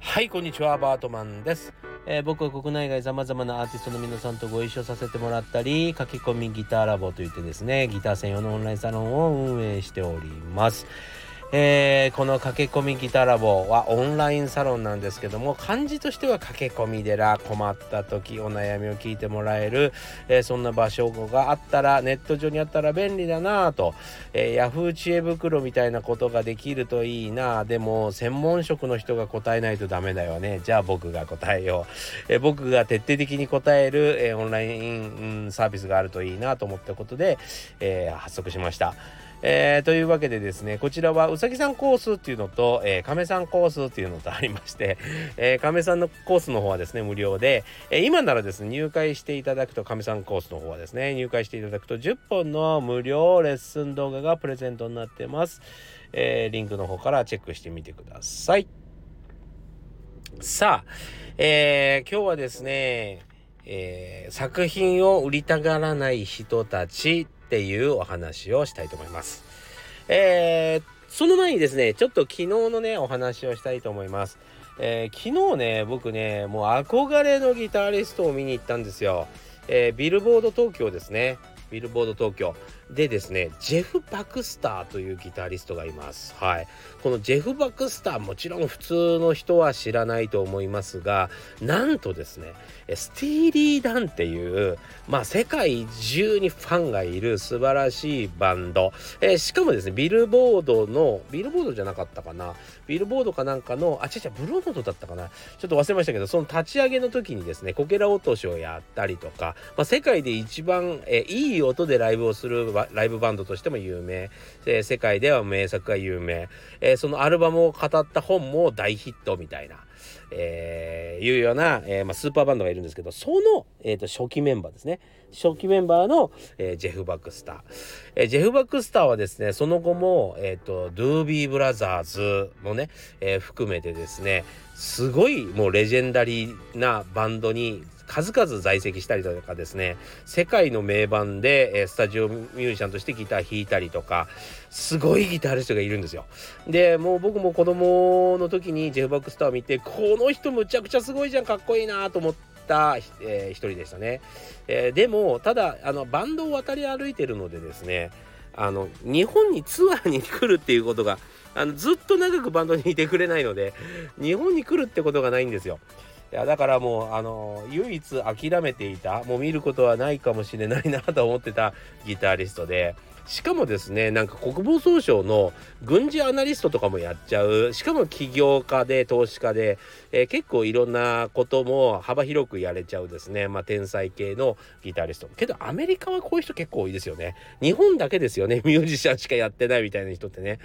はいこんにちはバートマンです、えー、僕は国内外さまざまなアーティストの皆さんとご一緒させてもらったり書き込みギターラボといってですねギター専用のオンラインサロンを運営しております。えー、この駆け込みギターラボはオンラインサロンなんですけども漢字としては駆け込み寺困った時お悩みを聞いてもらえる、えー、そんな場所があったらネット上にあったら便利だなぁと、えー、ヤフー知恵袋みたいなことができるといいな。ぁでも専門職の人が答えないとダメだよね。じゃあ僕が答えよう、え僕が徹底的に答える、えオンライン、サービスがあるといいなぁと思ったことで、え発足しました。えー、というわけでですねこちらはうさぎさんコースっていうのと、えー、亀さんコースっていうのとありまして、えー、亀さんのコースの方はですね無料で、えー、今ならですね入会していただくと亀さんコースの方はですね入会していただくと10本の無料レッスン動画がプレゼントになってます、えー、リンクの方からチェックしてみてください。さあ、えー、今日はですね、えー、作品を売りたがらない人たちっていうお話をしたいと思います。えー、その前にですね、ちょっと昨日のね、お話をしたいと思います。えー、昨日ね、僕ね、もう憧れのギタリストを見に行ったんですよ。えー、ビルボード東京ですね。ビルボード東京でですねジェフ・バクスターというギタリストがいます。はい。このジェフ・バクスターもちろん普通の人は知らないと思いますがなんとですねスティーリー・ダンっていうまあ世界中にファンがいる素晴らしいバンド、えー、しかもですねビルボードのビルボードじゃなかったかな。ビルボードかなんかのあ違う違うブロードだったかな。ちょっと忘れましたけどその立ち上げの時にですねこけら落としをやったりとか、まあ、世界で一番、えー、いい音でライブをするライブバンドとしても有名、えー、世界では名作が有名、えー、そのアルバムを語った本も大ヒットみたいな、えー、いうような、えーまあ、スーパーバンドがいるんですけどその、えーと、初期メンバーですね。初期メンバーの、えー、ジェフ・バックスター、えー、ジェフ・バックスターはですねその後も、えーと、ドゥービー・ブラザーズもね、えー、含めてですねすごいもうレジェンダリーなバンドに数々在籍したりとかですね世界の名盤で、えスタジオミュージシャンとしてギター弾いたりとかすごいギタリストがいるんですよ。でもう僕も子供の時にジェフ・バックスターを見てこの人むちゃくちゃすごいじゃんかっこいいなと思って。た、えー、一人でしたね、えー、でもただあのバンドを渡り歩いてるのでですねあの日本にツアーに来るっていうことがあのずっと長くバンドにいてくれないので日本に来るってことがないんですよ。いやだからもうあの唯一諦めていたもう見ることはないかもしれないなと思ってたギタリストでしかもですねなんか国防総省の軍事アナリストとかもやっちゃうしかも起業家で投資家で、えー、結構いろんなことも幅広くやれちゃうですね。まあ天才系のギタリスト。けどアメリカはこういう人結構多いですよね。日本だけですよね。ミュージシャンしかやってないみたいな人ってね、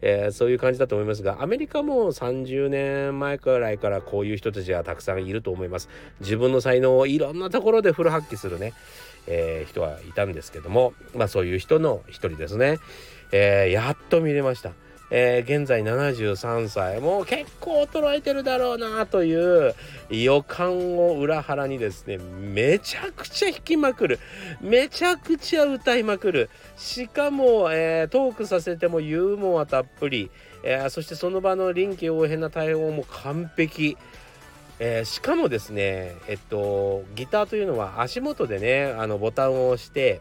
えー、そういう感じだと思いますがアメリカも30年前くらいからこういう人たちがたくさんいると思います。自分の才能をいろんなところでフル発揮するね。えー、人はいたんですけども、まあ、そういう人の一人ですね、えー、やっと見れました。えー、現在73歳。もう結構衰えてるだろうなという予感を裏腹にですねめちゃくちゃ弾きまくる。めちゃくちゃ歌いまくる。しかも、えー、トークさせてもユーモアたっぷり、えー、そしてその場の臨機応変な対応も完璧。えー、しかもですねえっとギターというのは足元でねあのボタンを押して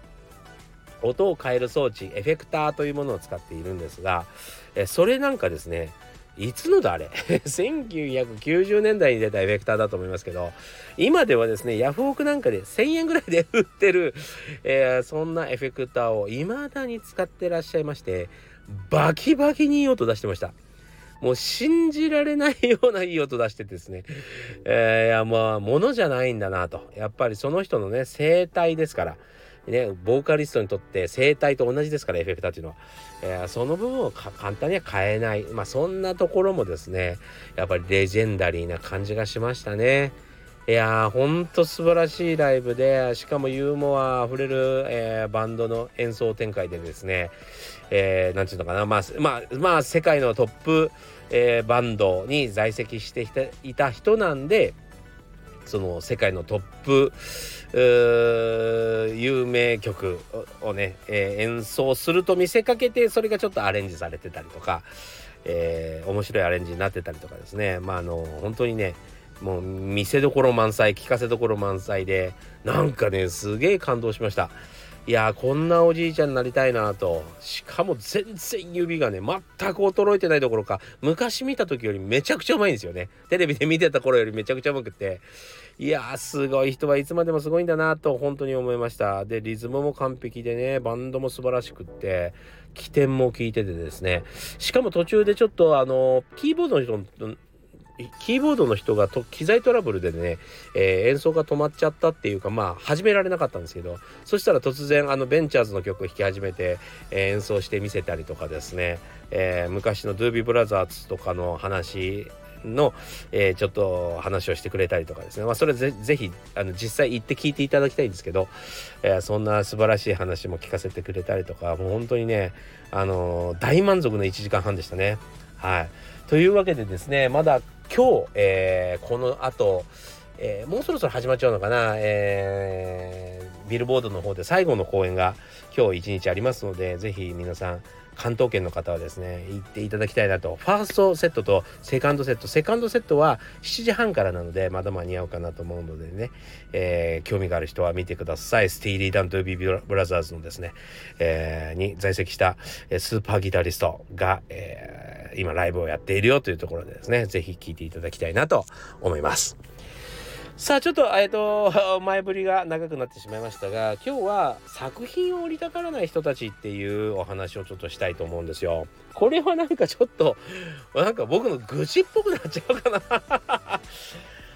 音を変える装置エフェクターというものを使っているんですが、えそれなんかですねいつの だあれ1990年代に出たエフェクターだと思いますけど今ではですねヤフオクなんかで1000円ぐらいで売ってる、えー、そんなエフェクターを未だに使ってらっしゃいましてバキバキにいい音出してました。もう信じられないようないい音出してですね、えー、いやまあ物じゃないんだなと。やっぱりその人のね声帯ですから。ねボーカリストにとって声帯と同じですからエフェクターっていうのは、えー、その部分を簡単には変えない。まあそんなところもですねやっぱりレジェンダリーな感じがしましたね。いやーほんと素晴らしいライブでしかもユーモアあふれる、えー、バンドの演奏展開でですねえー、なんていうのかなまあまあまあ世界のトップ、えー、バンドに在籍していた人なんでその世界のトップ有名曲をね、えー、演奏すると見せかけてそれがちょっとアレンジされてたりとか、えー、面白いアレンジになってたりとかですね。まああの本当にねもう見せどころ満載聞かせどころ満載でなんかねすげえ感動しました。いやこんなおじいちゃんになりたいなと。しかも全然指がね全く衰えてないどころか昔見た時よりめちゃくちゃうまいんですよね。テレビで見てた頃よりめちゃくちゃうまくって。いやすごい人はいつまでもすごいんだなと本当に思いました。でリズムも完璧でねバンドも素晴らしくって起点も効いててですね。しかも途中でちょっとあのキーボードの人キーボードの人がと機材トラブルでね、えー、演奏が止まっちゃったっていうかまあ始められなかったんですけどそしたら突然あのベンチャーズの曲を弾き始めて、えー、演奏してみせたりとかですね、えー、昔のドゥービーブラザーズとかの話の、えー、ちょっと話をしてくれたりとかですね、まあ、それぜぜひあの実際行って聞いていただきたいんですけど、えー、そんな素晴らしい話も聞かせてくれたりとかもう本当にね、あのー、大満足の1時間半でしたね。はい、というわけでですねまだ今日、えー、この後、えー、もうそろそろ始まっちゃうのかな、えー、ビルボードの方で最後の公演が今日一日ありますので、ぜひ皆さん、関東圏の方はですね、行っていただきたいなと。ファーストセットとセカンドセット。セカンドセットは7時半からなので、まだ間に合うかなと思うのでね、えー、興味がある人は見てください。スティーリー・ダン、ドゥービー・ブラザーズのですね、えー、に在籍した、スーパーギタリストが、えー、今ライブをやっているよというところでですね、ぜひ聴いていただきたいなと思います。さあちょっとえっ、と 前振りが長くなってしまいましたが今日は作品を売りたがらない人たちっていうお話をちょっとしたいと思うんですよ。これはなんかちょっとなんか僕の愚痴っぽくなっちゃうかな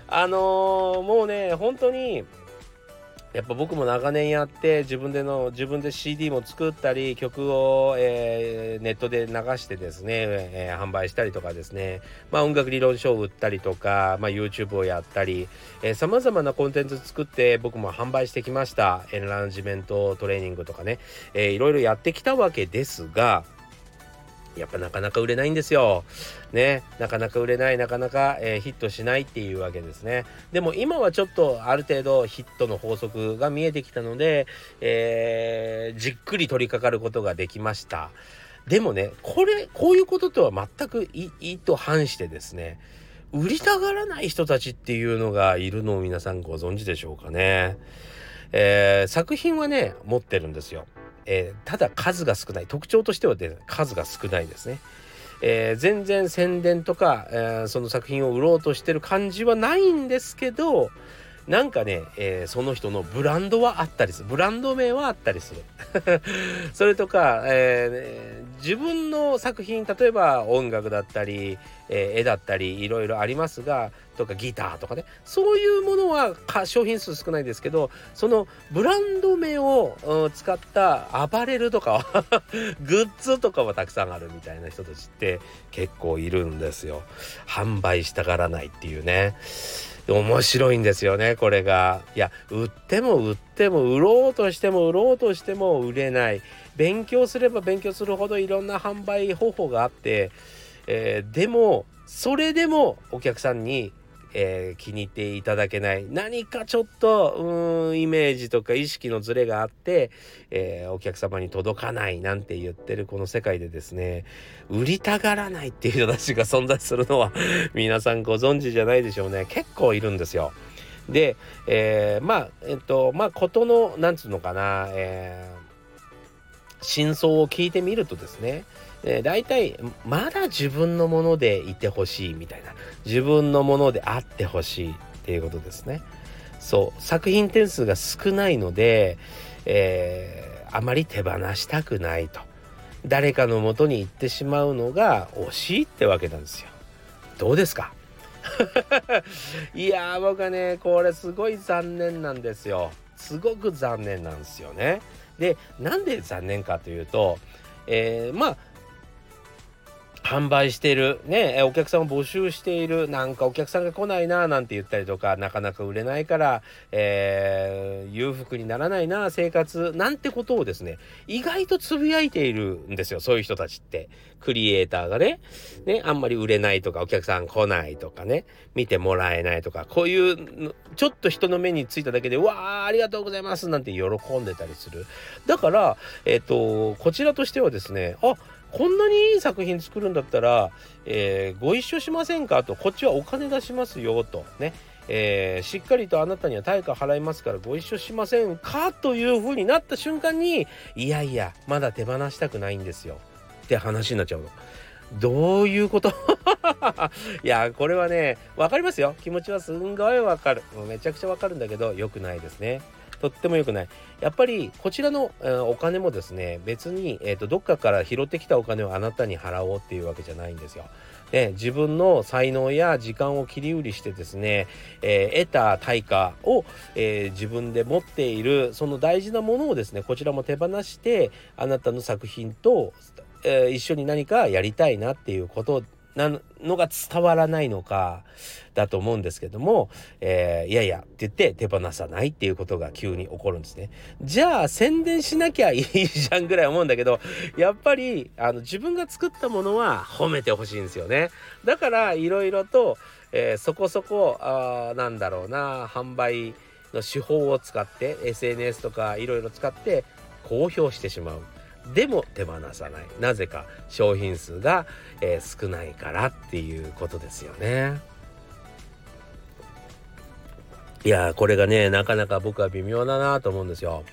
あのー、もうね本当にやっぱ僕も長年やって自分での自分で CD も作ったり曲を、えー、ネットで流してですね、えー、販売したりとかですね、まあ、音楽理論書を売ったりとか、まあ、YouTube をやったりさまざまなコンテンツ作って僕も販売してきました。エンランジメントトレーニングとかね、えー、いろいろやってきたわけですがやっぱなかなか売れないんですよ。ね、なかなか売れない、なかなか、えー、ヒットしないっていうわけですね。でも今はちょっとある程度ヒットの法則が見えてきたので、えー、じっくり取り掛かることができました。でもね、これ、こういうこととは全く意図反してですね、売りたがらない人たちっていうのがいるのを皆さんご存知でしょうかね。えー、作品はね、持ってるんですよ。えー、ただ数が少ない特徴としては、ね、数が少ないですね。えー、全然宣伝とか、えー、その作品を売ろうとしてる感じはないんですけどなんかね、えー、その人のブランドはあったりする。ブランド名はあったりする。それとか、えー、自分の作品例えば音楽だったり、えー、絵だったりいろいろありますがとかギターとかね。そういうものは商品数少ないですけどそのブランド名を、使ったアパレルとか グッズとかはたくさんあるみたいな人たちって結構いるんですよ。販売したがらないっていうね。面白いんですよねこれが。いや売っても売っても売ろうとしても売ろうとしても売れない。勉強すれば勉強するほどいろんな販売方法があって、えー、でもそれでもお客さんにえー、気に入っていただけない。何かちょっとうんイメージとか意識のズレがあって、えー、お客様に届かないなんて言ってるこの世界でですね売りたがらないっていう人たちが存在するのは 皆さんご存知じゃないでしょうね。結構いるんですよ。で、えー、まあえっとまあ事のなんつうのかな、え、真相を聞いてみるとですねえー、大体まだ自分のものでいてほしいみたいな。自分のものであってほしいっていうことですね。そう作品点数が少ないので、えー、あまり手放したくないと誰かのもとに行ってしまうのが惜しいってわけなんですよ。どうですか？いや僕はねこれすごい残念なんですよ。すごく残念なんですよね。でなんで残念かというと、えー、まあ販売してる、ね、お客さんを募集している、なんかお客さんが来ないな、なんて言ったりとか、なかなか売れないから、えー、裕福にならないな、生活、なんてことをですね、意外とつぶやいているんですよ、そういう人たちって。クリエイターがね、ね、あんまり売れないとか、お客さん来ないとかね、見てもらえないとか、こういう、ちょっと人の目についただけで、わあ、ありがとうございますなんて喜んでたりする。だから、えっ、ー、と、こちらとしてはですね、あ、こんなにいい作品作るんだったら、えー、ご一緒しませんかと。こっちはお金出しますよと。ね、えー、しっかりとあなたには対価払いますからご一緒しませんかというふうになった瞬間にいやいやまだ手放したくないんですよ。って話になっちゃうの。どういうこと？いやこれはね分かりますよ。気持ちはすんごい分かる。めちゃくちゃ分かるんだけど良くないですね。とっても良くない。やっぱりこちらの、えー、お金もですね別に、えーと、どっかから拾ってきたお金をあなたに払おうっていうわけじゃないんですよ。で自分の才能や時間を切り売りしてですね、えー、得た対価を、えー、自分で持っているその大事なものをですねこちらも手放してあなたの作品と、えー、一緒に何かやりたいなっていうことなのが伝わらないのかだと思うんですけども、えー、いやいやって言って手放さないっていうことが急に起こるんですね。じゃあ宣伝しなきゃいいじゃんぐらい思うんだけどやっぱりあの自分が作ったものは褒めてほしいんですよね。だからいろいろと、えー、そこそこあなんだろうな販売の手法を使って SNS とかいろいろ使って公表してしまう。でも手放さないなぜか商品数が、えー、少ないからっていうことですよね。いやこれがねなかなか僕は微妙だなと思うんですよ。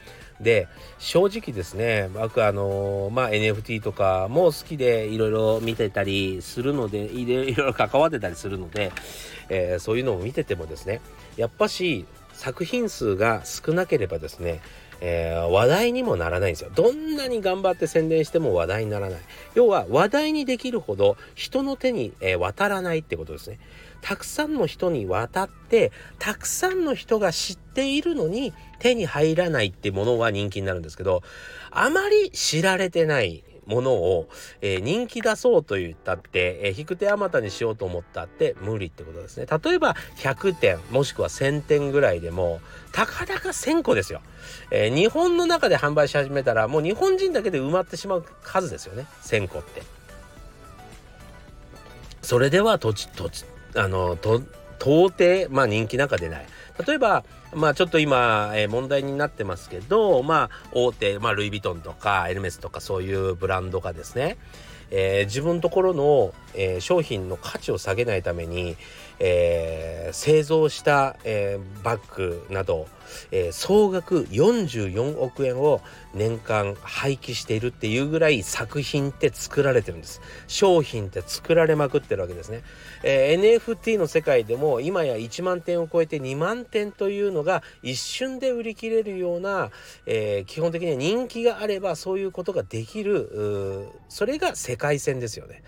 で正直ですね僕あのまあ NFT とかも好きでいろいろ見てたりするのでいろいろ関わってたりするので、えー、そういうのを見ててもですねやっぱし作品数が少なければですねえー、話題にもならないんですよ。どんなに頑張って宣伝しても話題にならない。要は話題にできるほど人の手に、えー、渡らないってことですね。たくさんの人に渡って、たくさんの人が知っているのに手に入らないってものは人気になるんですけど、あまり知られてないものを、えー、人気出そうと言ったって、えー、引く手あまたにしようと思ったって無理ってことですね。例えば100点もしくは1000点ぐらいでもたかだか1000個ですよ、えー、日本の中で販売し始めたらもう日本人だけで埋まってしまう数ですよね1000個って。それでは土地土地あのと到底まあ人気なんか出ない。例えばまあちょっと今、えー、問題になってますけどまあ大手、まあ、ルイ・ヴィトンとかエルメスとかそういうブランドがですね、えー、自分のところの、えー、商品の価値を下げないために、えー、製造した、えー、バッグなど、えー、総額44億円を年間廃棄しているっていうぐらい作品って作られてるんです。商品って作られまくってるわけですね、えー、NFT の世界でも今や1万点を超えて2万点というのが一瞬で売り切れるような、えー、基本的には人気があればそういうことができるそれが世界戦ですよね。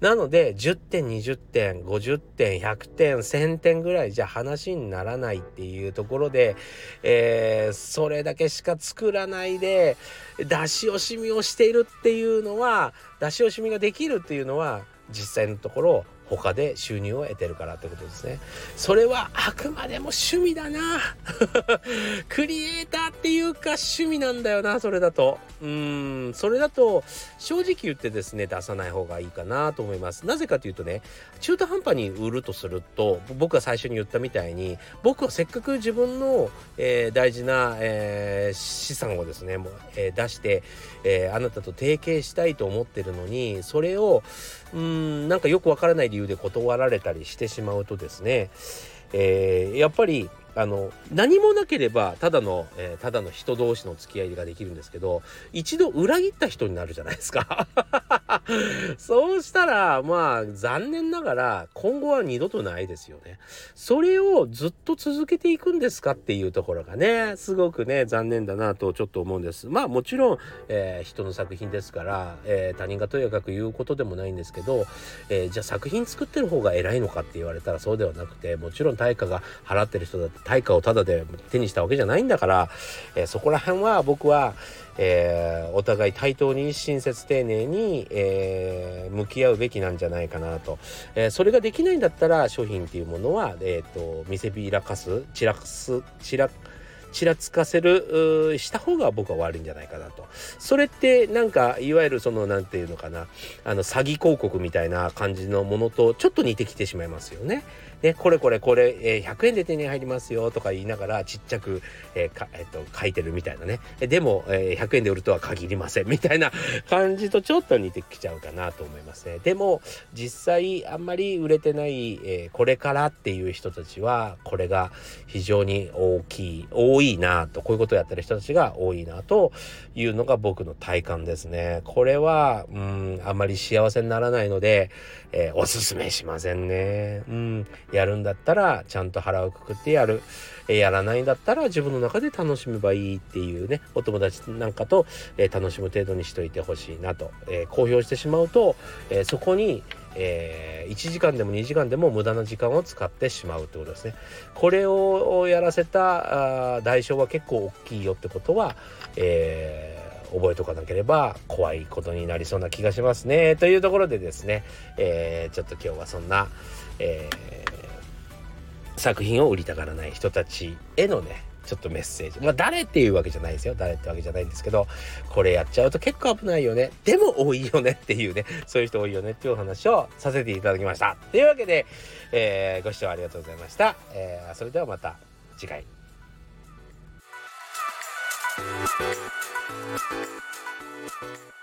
なので10点20点50点100点1000点ぐらいじゃ話にならないっていうところで、えー、それだけしか作らないで出し惜しみをしているっていうのは出し惜しみができるっていうのは実際のところ他で収入を得てるからってことですね。それはあくまでも趣味だな。クリエイターっていうか趣味なんだよな、それだと。うん、それだと正直言ってですね、出さない方がいいかなと思います。なぜかというとね、中途半端に売るとすると、僕が最初に言ったみたいに、僕はせっかく自分の、えー、大事な、えー、資産をですね、もうえー、出して、えあなたと提携したいと思ってるのに、それを、うん、なんかよくわからない理由で断られたりしてしまうとですね、えー、やっぱりあの何もなければただの、えー、ただの人同士の付き合いができるんですけど一度裏切った人になるじゃないですか。そうしたらまあ残念ながら今後は二度とないですよね。それをずっと続けていくんですかっていうところがねすごくね残念だなとちょっと思うんです。まあもちろん、えー、人の作品ですから、えー、他人がとやかく言うことでもないんですけど、えじゃあ作品作ってる方が偉いのかって言われたらそうではなくてもちろん対価が払ってる人だって対価をタダで手にしたわけじゃないんだから、えー、そこら辺は僕は、えー、お互い対等に親切丁寧に、えー、向き合うべきなんじゃないかなと、えー、それができないんだったら商品っていうものは、えーと、見せびらかす散らす散らちらつかせるした方が僕は悪いんじゃないかなとそれってなんかいわゆるその何て言うのかなあの詐欺広告みたいな感じのものとちょっと似てきてしまいますよね。でこれこれこれ、えー、100円で手に入りますよとか言いながらちっちゃく、えーかえー、と書いてるみたいなね。でも、えー、100円で売るとは限りません。みたいな感じとちょっと似てきちゃうかなと思いますね。でも実際あんまり売れてない、えー、これからっていう人たちはこれが非常に大きい多いなと。こういうことをやってる人たちが多いなというのが僕の体感ですね。これはうんあんまり幸せにならないので、えー、おすすめしませんね。うん。やるんだったらちゃんと腹をくくってやる、やらないんだったら自分の中で楽しめばいいっていうねお友達なんかと、え楽しむ程度にしといてほしいなと、え公表してしまうと、えそこにえー、1時間でも2時間でも無駄な時間を使ってしまうってことですね。これをやらせた代償は結構大きいよってことは、えー、覚えておかなければ怖いことになりそうな気がしますね。というところでですね、えー、ちょっと今日はそんな、え作品を売りたがらない人たちへのねちょっとメッセージ。まあ誰っていうわけじゃないですよ。誰ってわけじゃないんですけどこれやっちゃうと結構危ないよね。でも多いよねっていうね。そういう人多いよねっていうお話をさせていただきました。というわけで、えー、ご視聴ありがとうございました、えー、それではまた次回。Thank you.